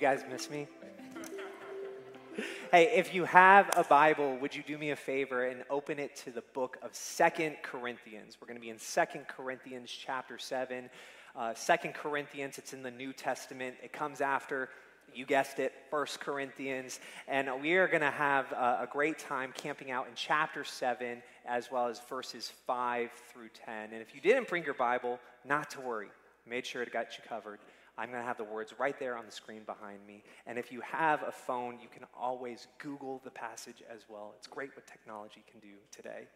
you guys miss me? Hey, if you have a Bible, would you do me a favor and open it to the book of Second Corinthians? We're going to be in Second Corinthians chapter 7. Uh, Second Corinthians, it's in the New Testament. It comes after, you guessed it, First Corinthians. And we are going to have a, a great time camping out in chapter 7 as well as verses 5 through 10. And if you didn't bring your Bible, not to worry. made sure it got you covered. I'm going to have the words right there on the screen behind me. And if you have a phone, you can always Google the passage as well. It's great what technology can do today.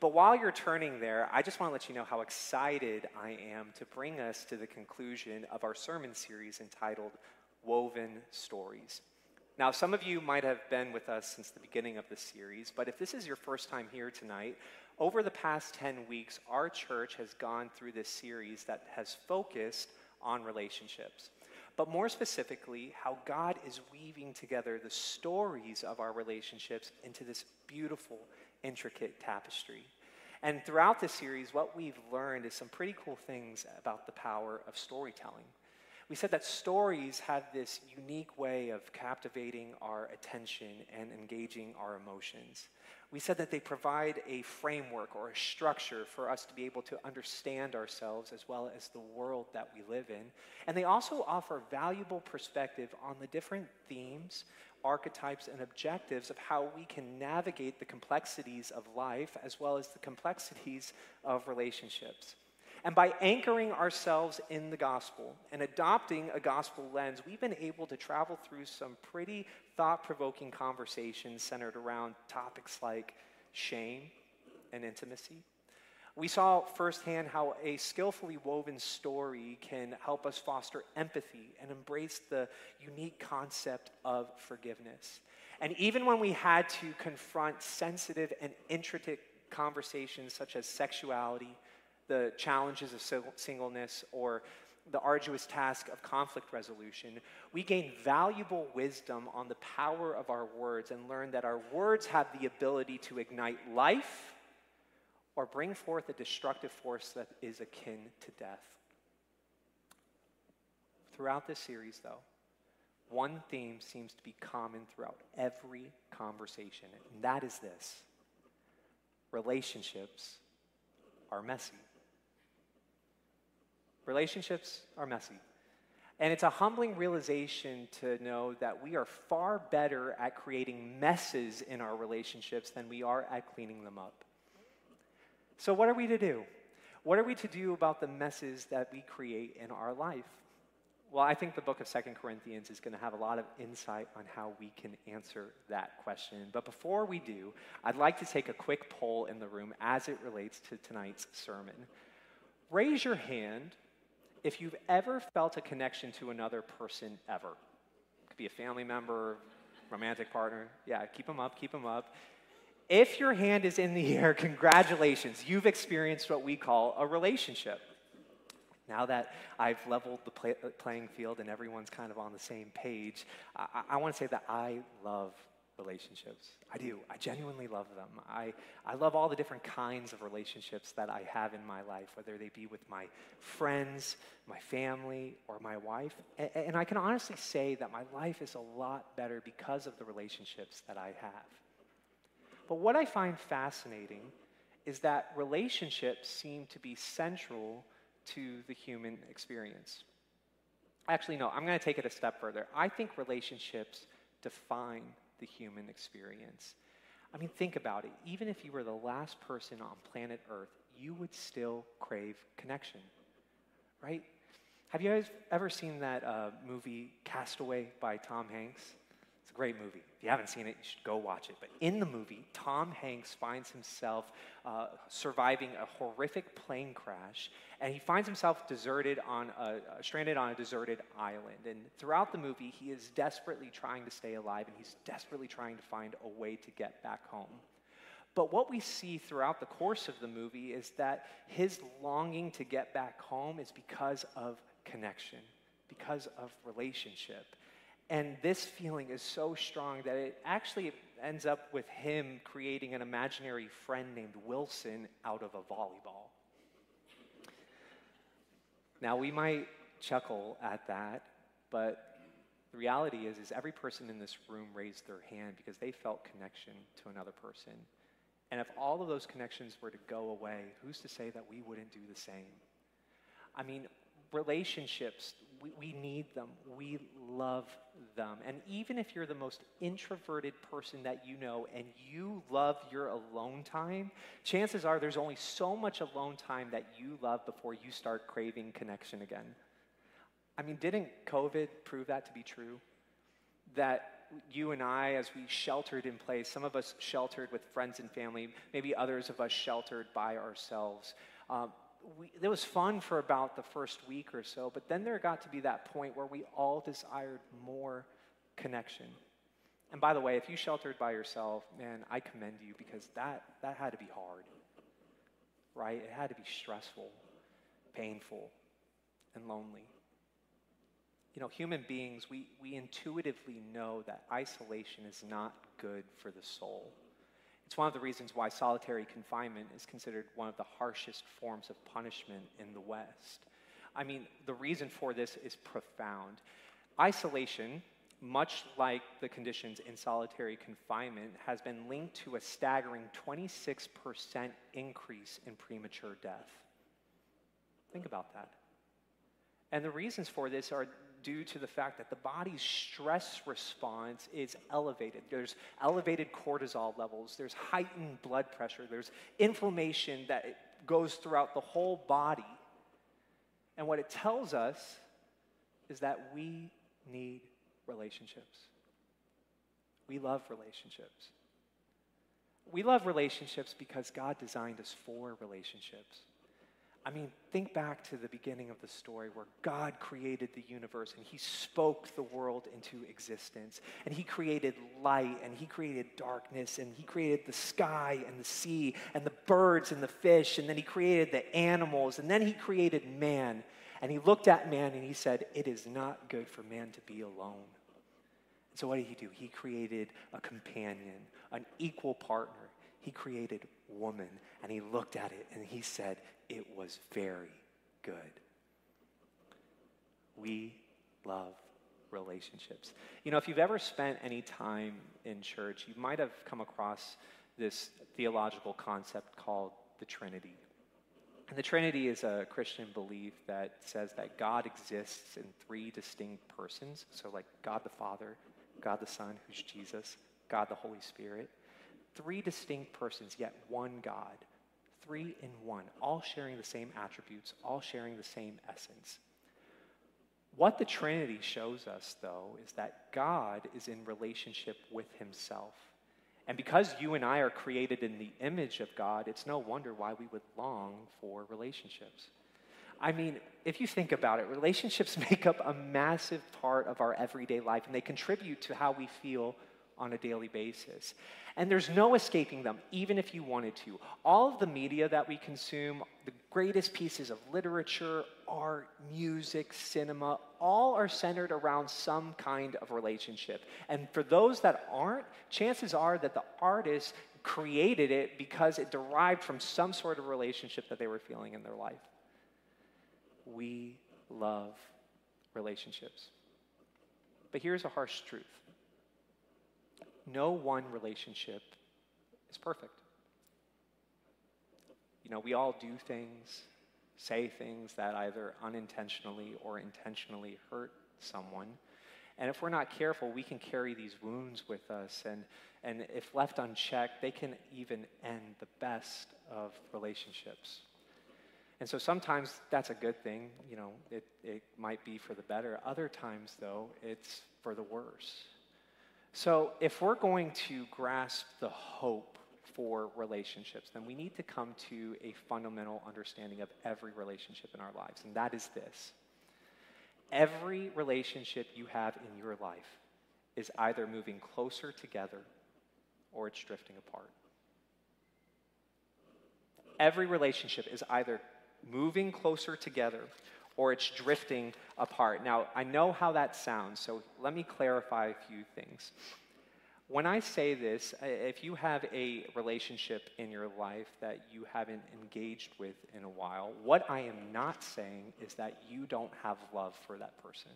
But while you're turning there, I just want to let you know how excited I am to bring us to the conclusion of our sermon series entitled Woven Stories. Now, some of you might have been with us since the beginning of the series, but if this is your first time here tonight, over the past 10 weeks, our church has gone through this series that has focused on relationships. But more specifically, how God is weaving together the stories of our relationships into this beautiful, intricate tapestry. And throughout this series, what we've learned is some pretty cool things about the power of storytelling. We said that stories have this unique way of captivating our attention and engaging our emotions. We said that they provide a framework or a structure for us to be able to understand ourselves as well as the world that we live in. And they also offer valuable perspective on the different themes, archetypes, and objectives of how we can navigate the complexities of life as well as the complexities of relationships. And by anchoring ourselves in the gospel and adopting a gospel lens, we've been able to travel through some pretty thought provoking conversations centered around topics like shame and intimacy. We saw firsthand how a skillfully woven story can help us foster empathy and embrace the unique concept of forgiveness. And even when we had to confront sensitive and intricate conversations such as sexuality, the challenges of singleness or the arduous task of conflict resolution, we gain valuable wisdom on the power of our words and learn that our words have the ability to ignite life or bring forth a destructive force that is akin to death. Throughout this series, though, one theme seems to be common throughout every conversation, and that is this relationships are messy. Relationships are messy. And it's a humbling realization to know that we are far better at creating messes in our relationships than we are at cleaning them up. So, what are we to do? What are we to do about the messes that we create in our life? Well, I think the book of Second Corinthians is going to have a lot of insight on how we can answer that question. But before we do, I'd like to take a quick poll in the room as it relates to tonight's sermon. Raise your hand if you've ever felt a connection to another person ever, it could be a family member, romantic partner. Yeah, keep them up, keep them up. If your hand is in the air, congratulations, you've experienced what we call a relationship. Now that I've leveled the play, uh, playing field and everyone's kind of on the same page, I, I want to say that I love relationships. I do. I genuinely love them. I, I love all the different kinds of relationships that I have in my life, whether they be with my friends, my family, or my wife. And, and I can honestly say that my life is a lot better because of the relationships that I have. But what I find fascinating is that relationships seem to be central to the human experience. Actually, no, I'm going to take it a step further. I think relationships define the human experience. I mean, think about it. Even if you were the last person on planet Earth, you would still crave connection, right? Have you guys ever seen that uh, movie Castaway by Tom Hanks? A great movie. If you haven't seen it, you should go watch it. But in the movie, Tom Hanks finds himself uh, surviving a horrific plane crash, and he finds himself deserted on a, uh, stranded on a deserted island. And throughout the movie, he is desperately trying to stay alive, and he's desperately trying to find a way to get back home. But what we see throughout the course of the movie is that his longing to get back home is because of connection, because of relationship. And this feeling is so strong that it actually ends up with him creating an imaginary friend named Wilson out of a volleyball. Now, we might chuckle at that, but The reality is, is every person in this room raised their hand because they felt connection to another person. And if all of those connections were to go away, who's to say that we wouldn't do the same? I mean, relationships, we, we need them. We love them. And even if you're the most introverted person that you know and you love your alone time, chances are there's only so much alone time that you love before you start craving connection again. I mean, didn't COVID prove that to be true? That you and I, as we sheltered in place, some of us sheltered with friends and family, maybe others of us sheltered by ourselves. Um, we, it was fun for about the first week or so, but then there got to be that point where we all desired more connection. And by the way, if you sheltered by yourself, man, I commend you because that, that had to be hard, right? It had to be stressful, painful, and lonely. You know, human beings, we, we intuitively know that isolation is not good for the soul. It's one of the reasons why solitary confinement is considered one of the harshest forms of punishment in the West. I mean, the reason for this is profound. Isolation, much like the conditions in solitary confinement, has been linked to a staggering 26% increase in premature death. Think about that. And the reasons for this are due to the fact that the body's stress response is elevated. There's elevated cortisol levels, there's heightened blood pressure, there's inflammation that goes throughout the whole body. And what it tells us is that we need relationships. We love relationships. We love relationships because God designed us for relationships. I mean, think back to the beginning of the story where God created the universe and He spoke the world into existence. And He created light and He created darkness and He created the sky and the sea and the birds and the fish. And then He created the animals and then He created man. And He looked at man and He said, It is not good for man to be alone. And so what did He do? He created a companion, an equal partner. He created woman and He looked at it and He said, it was very good. We love relationships. You know, if you've ever spent any time in church, you might have come across this theological concept called the Trinity. And the Trinity is a Christian belief that says that God exists in three distinct persons. So, like God the Father, God the Son, who's Jesus, God the Holy Spirit. Three distinct persons, yet one God three in one, all sharing the same attributes, all sharing the same essence. What the Trinity shows us, though, is that God is in relationship with himself. And because you and I are created in the image of God, it's no wonder why we would long for relationships. I mean, if you think about it, relationships make up a massive part of our everyday life, and they contribute to how we feel on a daily basis. And there's no escaping them, even if you wanted to. All of the media that we consume, the greatest pieces of literature, art, music, cinema, all are centered around some kind of relationship. And for those that aren't, chances are that the artist created it because it derived from some sort of relationship that they were feeling in their life. We love relationships. But here's a harsh truth no one relationship is perfect. You know, we all do things, say things that either unintentionally or intentionally hurt someone. And if we're not careful, we can carry these wounds with us. And, and if left unchecked, they can even end the best of relationships. And so sometimes that's a good thing. You know, it, it might be for the better. Other times, though, it's for the worse. So, if we're going to grasp the hope for relationships, then we need to come to a fundamental understanding of every relationship in our lives, and that is this every relationship you have in your life is either moving closer together or it's drifting apart. Every relationship is either moving closer together or it's drifting apart. Now, I know how that sounds, so let me clarify a few things. When I say this, if you have a relationship in your life that you haven't engaged with in a while, what I am not saying is that you don't have love for that person.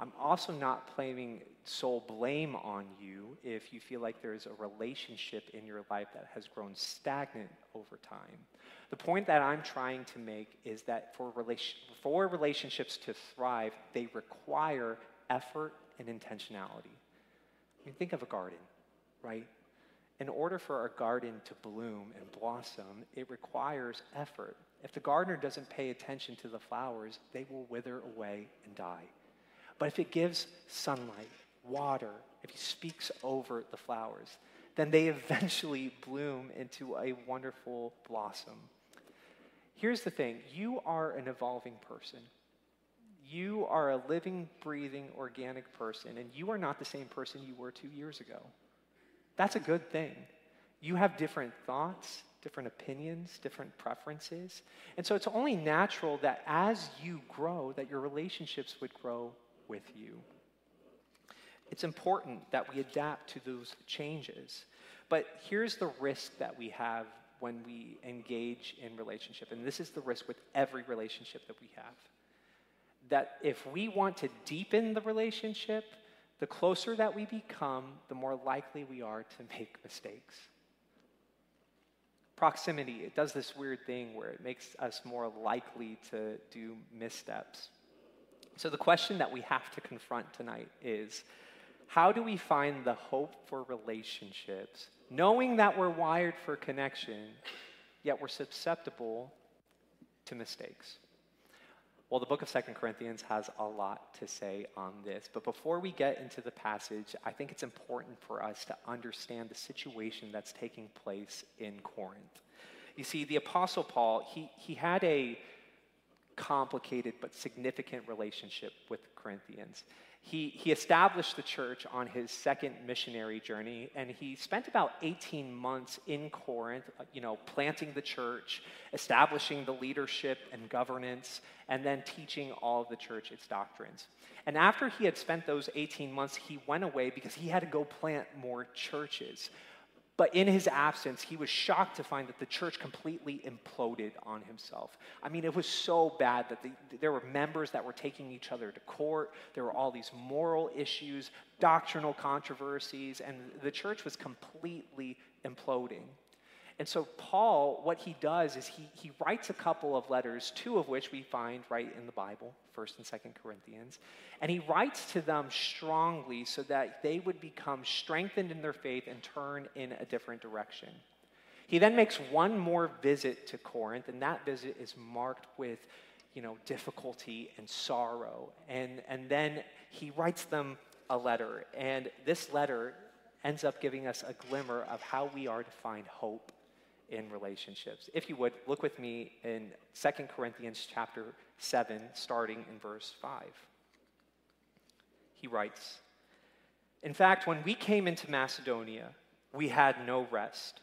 I'm also not blaming sole blame on you if you feel like there's a relationship in your life that has grown stagnant over time. The point that I'm trying to make is that for, for relationships to thrive, they require effort and intentionality. I mean, think of a garden, right? In order for a garden to bloom and blossom, it requires effort. If the gardener doesn't pay attention to the flowers, they will wither away and die. But if it gives sunlight, water, if he speaks over the flowers, then they eventually bloom into a wonderful blossom. Here's the thing you are an evolving person. You are a living, breathing, organic person, and you are not the same person you were two years ago. That's a good thing. You have different thoughts, different opinions, different preferences. And so it's only natural that as you grow, that your relationships would grow with you. It's important that we adapt to those changes. But here's the risk that we have when we engage in relationship, and this is the risk with every relationship that we have. That if we want to deepen the relationship, the closer that we become, the more likely we are to make mistakes. Proximity, it does this weird thing where it makes us more likely to do missteps. So, the question that we have to confront tonight is how do we find the hope for relationships, knowing that we're wired for connection, yet we're susceptible to mistakes? Well, the book of Second Corinthians has a lot to say on this. But before we get into the passage, I think it's important for us to understand the situation that's taking place in Corinth. You see, the Apostle Paul, he, he had a complicated but significant relationship with Corinthians. He, he established the church on his second missionary journey, and he spent about 18 months in Corinth, uh, you know, planting the church, establishing the leadership and governance, and then teaching all of the church its doctrines. And after he had spent those 18 months, he went away because he had to go plant more churches. But in his absence, he was shocked to find that the church completely imploded on himself. I mean, it was so bad that the, there were members that were taking each other to court. There were all these moral issues, doctrinal controversies, and the church was completely imploding. And so, Paul, what he does is he, he writes a couple of letters, two of which we find right in the Bible, 1st and 2nd Corinthians. And he writes to them strongly so that they would become strengthened in their faith and turn in a different direction. He then makes one more visit to Corinth, and that visit is marked with you know, difficulty and sorrow. And, and then he writes them a letter. And this letter ends up giving us a glimmer of how we are to find hope in relationships. If you would, look with me in 2 Corinthians chapter 7, starting in verse 5. He writes In fact, when we came into Macedonia, we had no rest.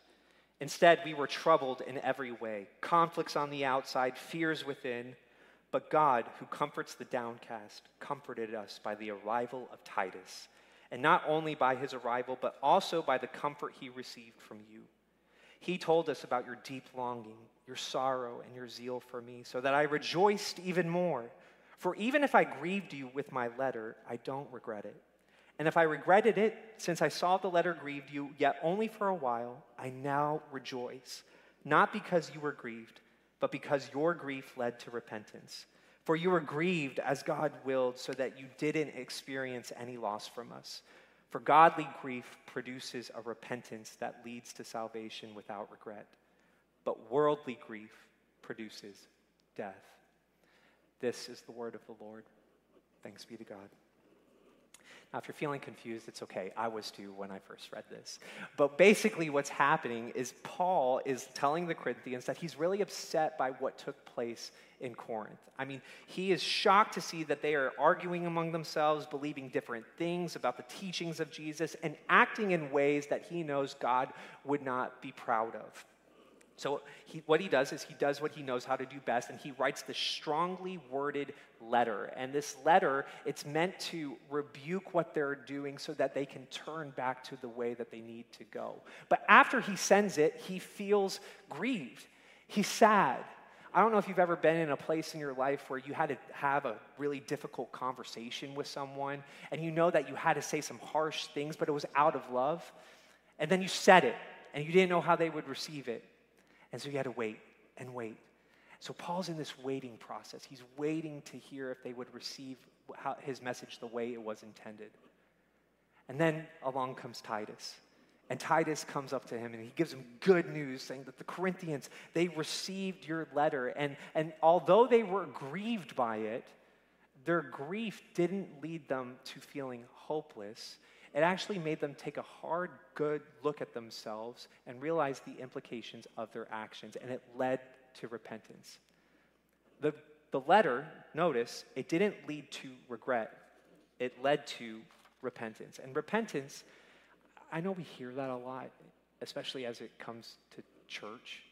Instead, we were troubled in every way conflicts on the outside, fears within. But God, who comforts the downcast, comforted us by the arrival of Titus. And not only by his arrival, but also by the comfort he received from you he told us about your deep longing, your sorrow, and your zeal for me, so that I rejoiced even more. For even if I grieved you with my letter, I don't regret it. And if I regretted it, since I saw the letter grieved you, yet only for a while, I now rejoice, not because you were grieved, but because your grief led to repentance. For you were grieved as God willed, so that you didn't experience any loss from us. For godly grief produces a repentance that leads to salvation without regret, but worldly grief produces death. This is the word of the Lord. Thanks be to God. Now, if you're feeling confused, it's okay. I was too when I first read this. But basically, what's happening is Paul is telling the Corinthians that he's really upset by what took place in Corinth. I mean, he is shocked to see that they are arguing among themselves, believing different things about the teachings of Jesus, and acting in ways that he knows God would not be proud of. So, he, what he does is he does what he knows how to do best, and he writes this strongly worded letter. And this letter, it's meant to rebuke what they're doing so that they can turn back to the way that they need to go. But after he sends it, he feels grieved. He's sad. I don't know if you've ever been in a place in your life where you had to have a really difficult conversation with someone and you know that you had to say some harsh things, but it was out of love. And then you said it and you didn't know how they would receive it. And so you had to wait and wait. So Paul's in this waiting process. He's waiting to hear if they would receive his message the way it was intended. And then along comes Titus. And Titus comes up to him and he gives him good news, saying that the Corinthians, they received your letter. And, and although they were grieved by it, their grief didn't lead them to feeling hopeless. It actually made them take a hard, good look at themselves and realize the implications of their actions. And it led to repentance. The, the letter, notice, it didn't lead to regret, it led to repentance. And repentance I know we hear that a lot, especially as it comes to church,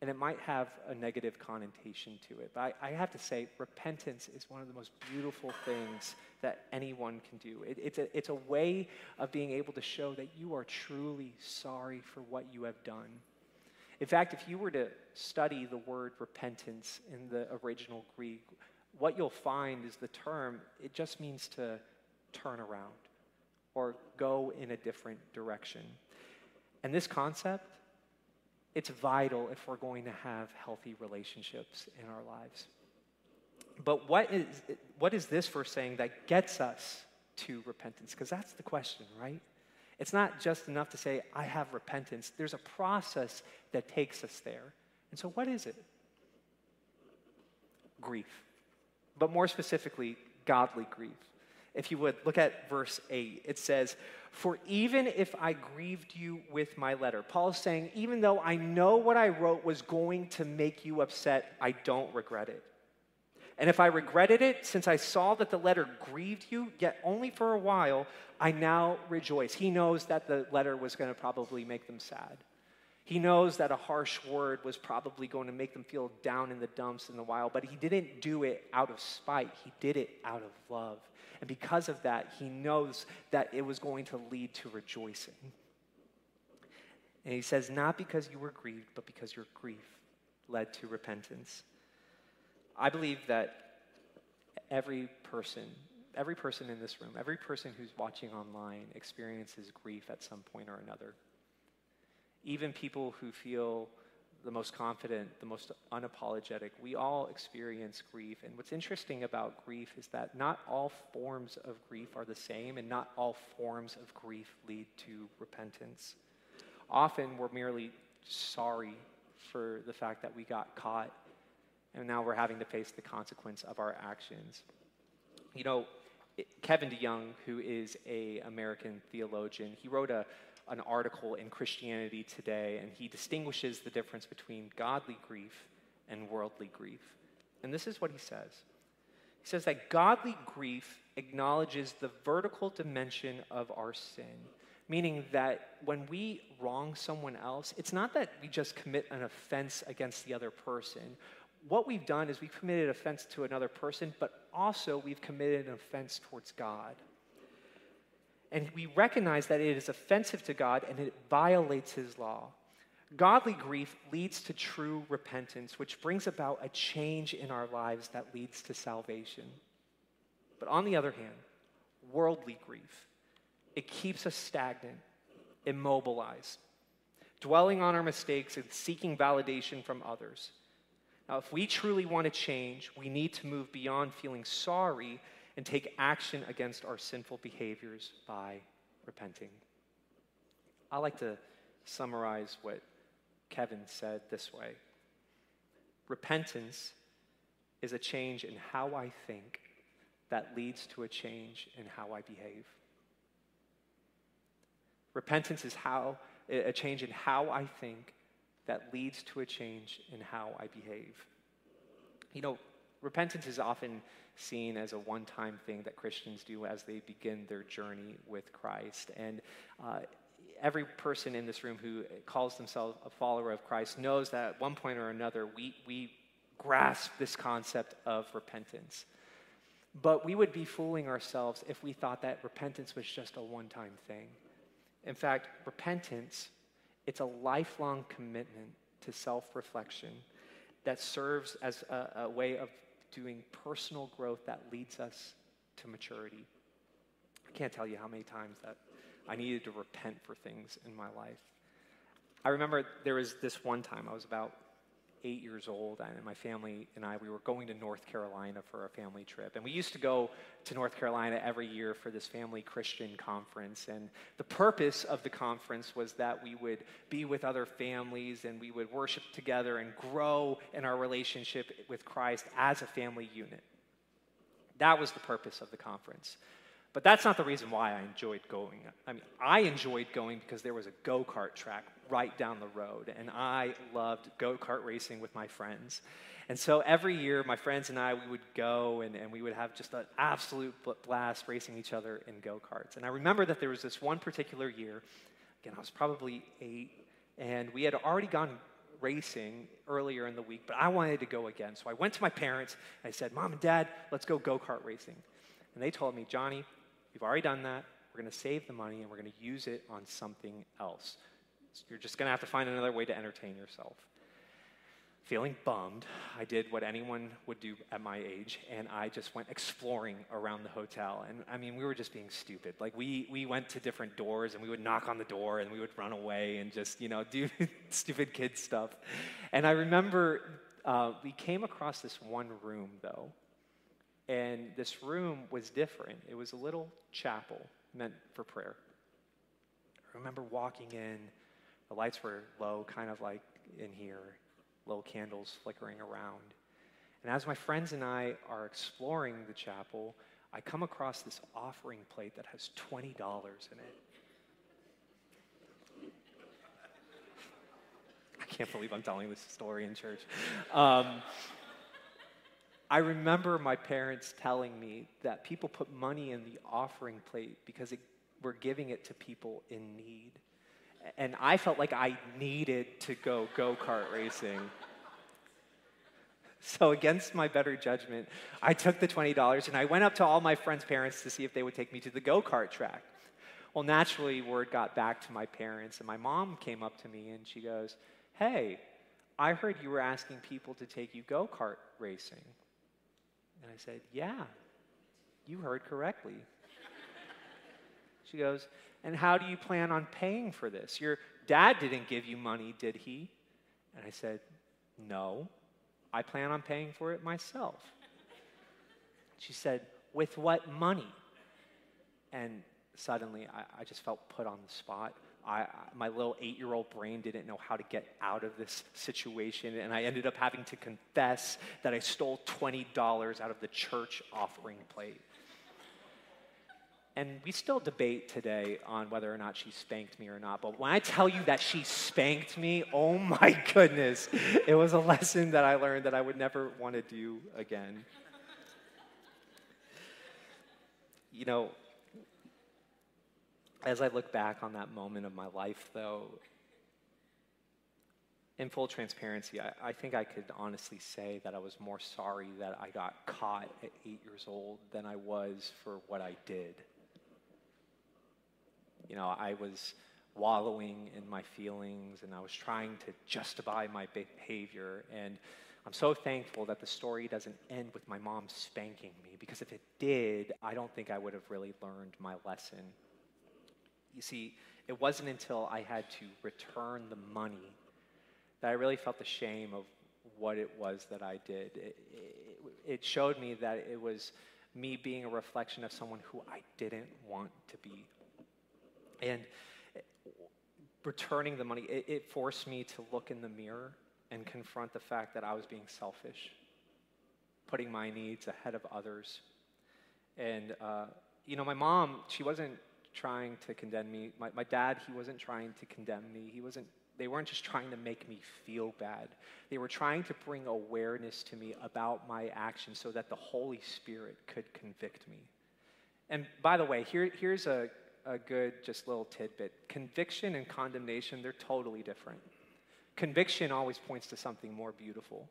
and it might have a negative connotation to it. But I, I have to say, repentance is one of the most beautiful things that anyone can do. It, it's, a, it's a way of being able to show that you are truly sorry for what you have done. In fact, if you were to study the word repentance in the original Greek, what you'll find is the term, it just means to turn around or go in a different direction. And this concept, it's vital if we're going to have healthy relationships in our lives. But what is, what is this verse saying that gets us to repentance? Because that's the question, right? It's not just enough to say, I have repentance. There's a process that takes us there. And so, what is it? Grief. But more specifically, godly grief if you would, look at verse 8. It says, For even if I grieved you with my letter, Paul is saying, even though I know what I wrote was going to make you upset, I don't regret it. And if I regretted it, since I saw that the letter grieved you, yet only for a while, I now rejoice. He knows that the letter was going to probably make them sad. He knows that a harsh word was probably going to make them feel down in the dumps in a while, but he didn't do it out of spite. He did it out of love. And because of that, he knows that it was going to lead to rejoicing. And he says, Not because you were grieved, but because your grief led to repentance. I believe that every person, every person in this room, every person who's watching online experiences grief at some point or another even people who feel the most confident, the most unapologetic, we all experience grief. And what's interesting about grief is that not all forms of grief are the same, and not all forms of grief lead to repentance. Often we're merely sorry for the fact that we got caught, and now we're having to face the consequence of our actions. You know, Kevin DeYoung, who is a American theologian, he wrote a an article in Christianity Today, and he distinguishes the difference between godly grief and worldly grief. And this is what he says He says that godly grief acknowledges the vertical dimension of our sin, meaning that when we wrong someone else, it's not that we just commit an offense against the other person. What we've done is we've committed offense to another person, but also we've committed an offense towards God and we recognize that it is offensive to God and it violates his law. Godly grief leads to true repentance, which brings about a change in our lives that leads to salvation. But on the other hand, worldly grief, it keeps us stagnant, immobilized, dwelling on our mistakes and seeking validation from others. Now, if we truly want to change, we need to move beyond feeling sorry and take action against our sinful behaviors by repenting. I like to summarize what Kevin said this way Repentance is a change in how I think that leads to a change in how I behave. Repentance is how a change in how I think that leads to a change in how I behave. You know, repentance is often seen as a one time thing that Christians do as they begin their journey with Christ. And uh, every person in this room who calls themselves a follower of Christ knows that at one point or another we, we grasp this concept of repentance. But we would be fooling ourselves if we thought that repentance was just a one time thing. In fact, repentance, it's a lifelong commitment to self reflection that serves as a, a way of doing personal growth that leads us to maturity. I can't tell you how many times that I needed to repent for things in my life. I remember there was this one time I was about eight years old, and my family and I, we were going to North Carolina for a family trip. And we used to go to North Carolina every year for this family Christian conference. And the purpose of the conference was that we would be with other families and we would worship together and grow in our relationship with Christ as a family unit. That was the purpose of the conference. But that's not the reason why I enjoyed going. I mean, I enjoyed going because there was a go kart track right down the road, and I loved go kart racing with my friends. And so every year, my friends and I, we would go and, and we would have just an absolute blast racing each other in go karts. And I remember that there was this one particular year, again, I was probably eight, and we had already gone racing earlier in the week, but I wanted to go again. So I went to my parents and I said, Mom and Dad, let's go go kart racing. And they told me, Johnny, You've already done that. We're going to save the money and we're going to use it on something else. So you're just going to have to find another way to entertain yourself. Feeling bummed, I did what anyone would do at my age, and I just went exploring around the hotel. And I mean, we were just being stupid. Like, we, we went to different doors, and we would knock on the door, and we would run away and just, you know, do stupid kid stuff. And I remember uh, we came across this one room, though, and this room was different. It was a little chapel meant for prayer. I remember walking in, the lights were low, kind of like in here, little candles flickering around. And as my friends and I are exploring the chapel, I come across this offering plate that has $20 in it. I can't believe I'm telling this story in church. Um, I remember my parents telling me that people put money in the offering plate because it, we're giving it to people in need. And I felt like I needed to go go kart racing. So, against my better judgment, I took the $20 and I went up to all my friends' parents to see if they would take me to the go kart track. Well, naturally, word got back to my parents, and my mom came up to me and she goes, Hey, I heard you were asking people to take you go kart racing. And I said, Yeah, you heard correctly. she goes, And how do you plan on paying for this? Your dad didn't give you money, did he? And I said, No, I plan on paying for it myself. She said, With what money? And suddenly I, I just felt put on the spot. I, my little eight year old brain didn't know how to get out of this situation, and I ended up having to confess that I stole $20 out of the church offering plate. And we still debate today on whether or not she spanked me or not. But when I tell you that she spanked me, oh my goodness, it was a lesson that I learned that I would never want to do again. You know, as I look back on that moment of my life, though, in full transparency, I, I, think I could honestly say that I was more sorry that I got caught at eight years old than I was for what I did. You know, I was wallowing in my feelings and I was trying to justify my behavior. And I'm so thankful that the story doesn't end with my mom spanking me because if it did, I don't think I would have really learned my lesson. You see, it wasn't until I had to return the money that I really felt the shame of what it was that I did. It, it, showed me that it was me being a reflection of someone who I didn't want to be. And returning the money, it, it forced me to look in the mirror and confront the fact that I was being selfish, putting my needs ahead of others. And, uh, you know, my mom, she wasn't trying to condemn me. My, my dad, he wasn't trying to condemn me. He wasn't, they weren't just trying to make me feel bad. They were trying to bring awareness to me about my actions so that the Holy Spirit could convict me. And by the way, here, here's a, a good, just little tidbit conviction and condemnation, they're totally different. Conviction always points to something more beautiful,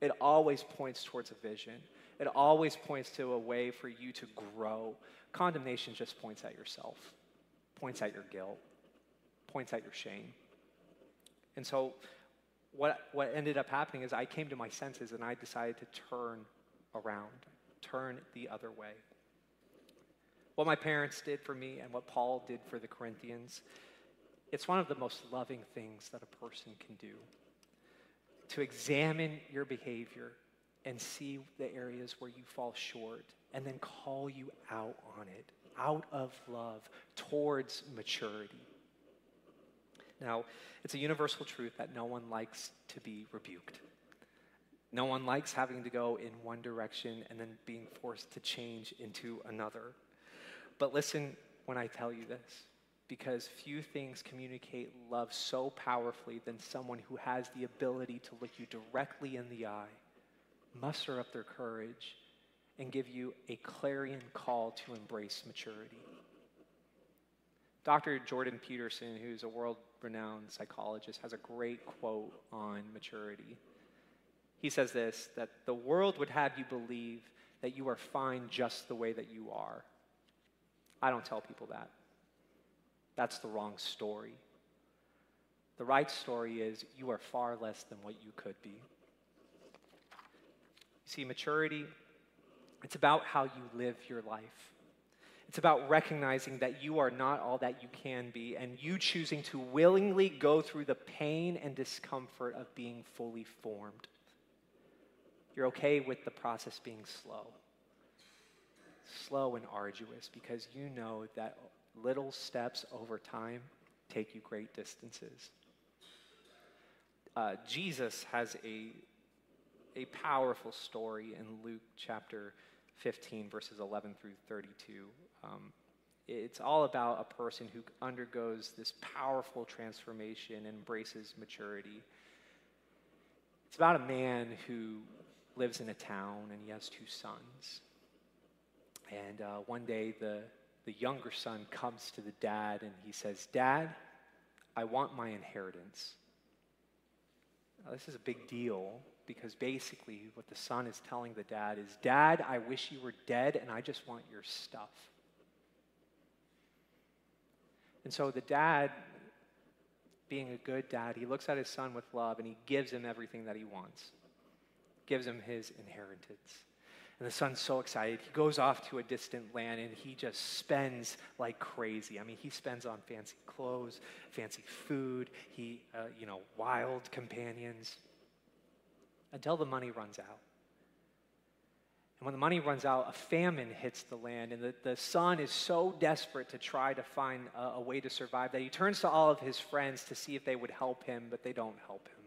it always points towards a vision, it always points to a way for you to grow, Condemnation just points at yourself, points at your guilt, points at your shame. And so what, what ended up happening is I came to my senses and I decided to turn around, turn the other way. What my parents did for me and what Paul did for the Corinthians, it's one of the most loving things that a person can do. To examine your behavior and see the areas where you fall short and then call you out on it, out of love, towards maturity. Now, it's a universal truth that no one likes to be rebuked. No one likes having to go in one direction and then being forced to change into another. But listen when I tell you this, because few things communicate love so powerfully than someone who has the ability to look you directly in the eye, muster up their courage, and give you a clarion call to embrace maturity. Dr. Jordan Peterson, who's a world renowned psychologist, has a great quote on maturity. He says this that the world would have you believe that you are fine just the way that you are. I don't tell people that. That's the wrong story. The right story is you are far less than what you could be. You see, maturity, it's about how you live your life. It's about recognizing that you are not all that you can be and you choosing to willingly go through the pain and discomfort of being fully formed. You're okay with the process being slow, slow and arduous, because you know that little steps over time take you great distances. Uh, Jesus has a, a powerful story in Luke chapter 15, verses 11 through 32. Um, it's all about a person who undergoes this powerful transformation and embraces maturity. It's about a man who lives in a town and he has two sons. And uh, one day, the, the younger son comes to the dad and he says, Dad, I want my inheritance. Now, this is a big deal because basically what the son is telling the dad is, Dad, I wish you were dead and I just want your stuff. And so the dad, being a good dad, he looks at his son with love and he gives him everything that he wants, gives him his inheritance. And the son's so excited. He goes off to a distant land and he just spends like crazy. I mean, he spends on fancy clothes, fancy food, he, uh, you know, wild companions until the money runs out. And when the money runs out, a famine hits the land, and the, the son is so desperate to try to find a, a way to survive that he turns to all of his friends to see if they would help him, but they don't help him.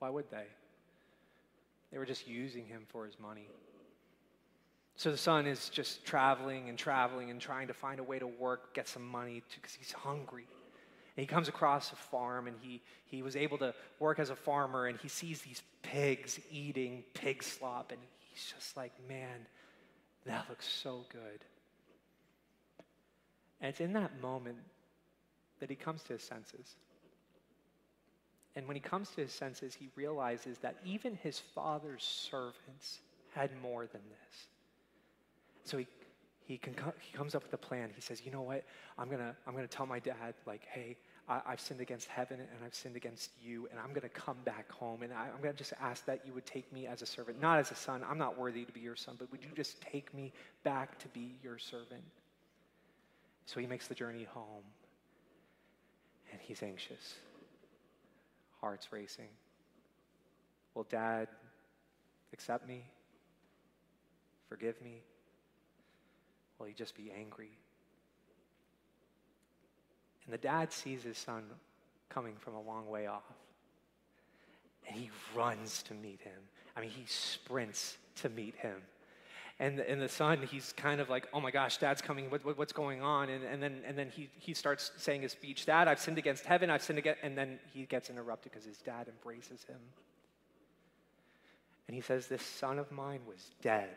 Why would they? They were just using him for his money. So the son is just traveling and traveling and trying to find a way to work, get some money because he's hungry. And he comes across a farm and he, he was able to work as a farmer and he sees these pigs eating pig slop and he's just like, man, that looks so good. And it's in that moment that he comes to his senses. And when he comes to his senses, he realizes that even his father's servants had more than this. So he, he, he comes up with a plan. He says, you know what? I'm going to I'm gonna tell my dad, like, hey, I, have sinned against heaven and I've sinned against you, and I'm going to come back home. And I, I'm going to just ask that you would take me as a servant, not as a son. I'm not worthy to be your son, but would you just take me back to be your servant? So he makes the journey home, and he's anxious, heart's racing. Will dad accept me? Forgive me? Will he just be angry? And the dad sees his son coming from a long way off. And he runs to meet him. I mean, he sprints to meet him. And, and the son, he's kind of like, oh my gosh, dad's coming, what, what, what's going on? And, and then, and then he, he starts saying his speech, Dad, I've sinned against heaven, I've sinned against, and then he gets interrupted because his dad embraces him. And he says, This son of mine was dead,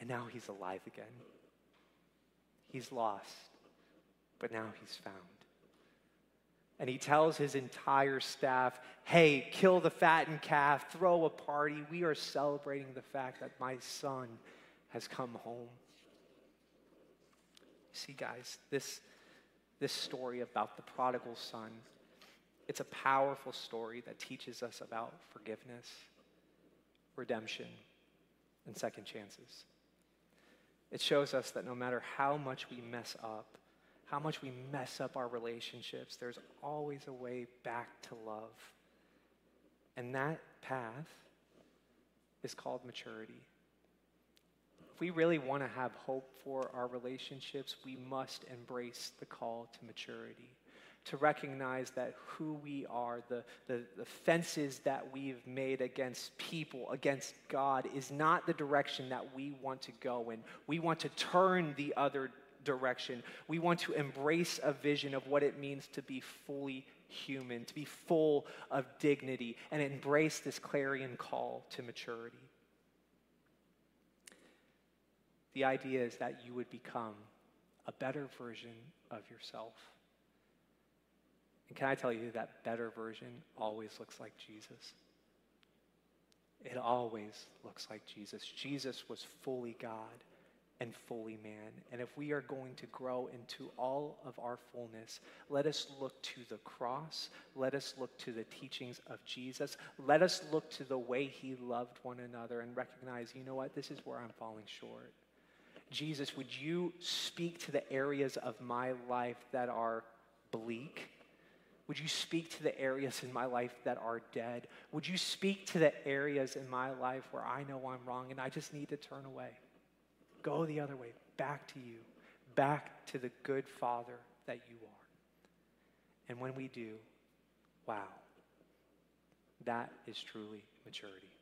and now he's alive again. He's lost, but now he's found. And he tells his entire staff, hey, kill the fattened calf, throw a party. We are celebrating the fact that my son has come home. See, guys, this, this story about the prodigal son, It's a powerful story that teaches us about forgiveness, redemption, and second chances. It shows us that no matter how much we mess up, how much we mess up our relationships, there's always a way back to love. And that path is called maturity. If we really want to have hope for our relationships, we must embrace the call to maturity to recognize that who we are, the, the, the, fences that we've made against people, against God, is not the direction that we want to go in. We want to turn the other direction. We want to embrace a vision of what it means to be fully human, to be full of dignity, and embrace this clarion call to maturity. The idea is that you would become a better version of yourself. And can I tell you that better version always looks like Jesus? It always looks like Jesus. Jesus was fully God and fully man. And if we are going to grow into all of our fullness, let us look to the cross. Let us look to the teachings of Jesus. Let us look to the way he loved one another and recognize, you know what, this is where I'm falling short. Jesus, would you speak to the areas of my life that are bleak? Would you speak to the areas in my life that are dead? Would you speak to the areas in my life where I know I'm wrong and I just need to turn away? Go the other way, back to you, back to the good Father that you are. And when we do, wow, that is truly maturity.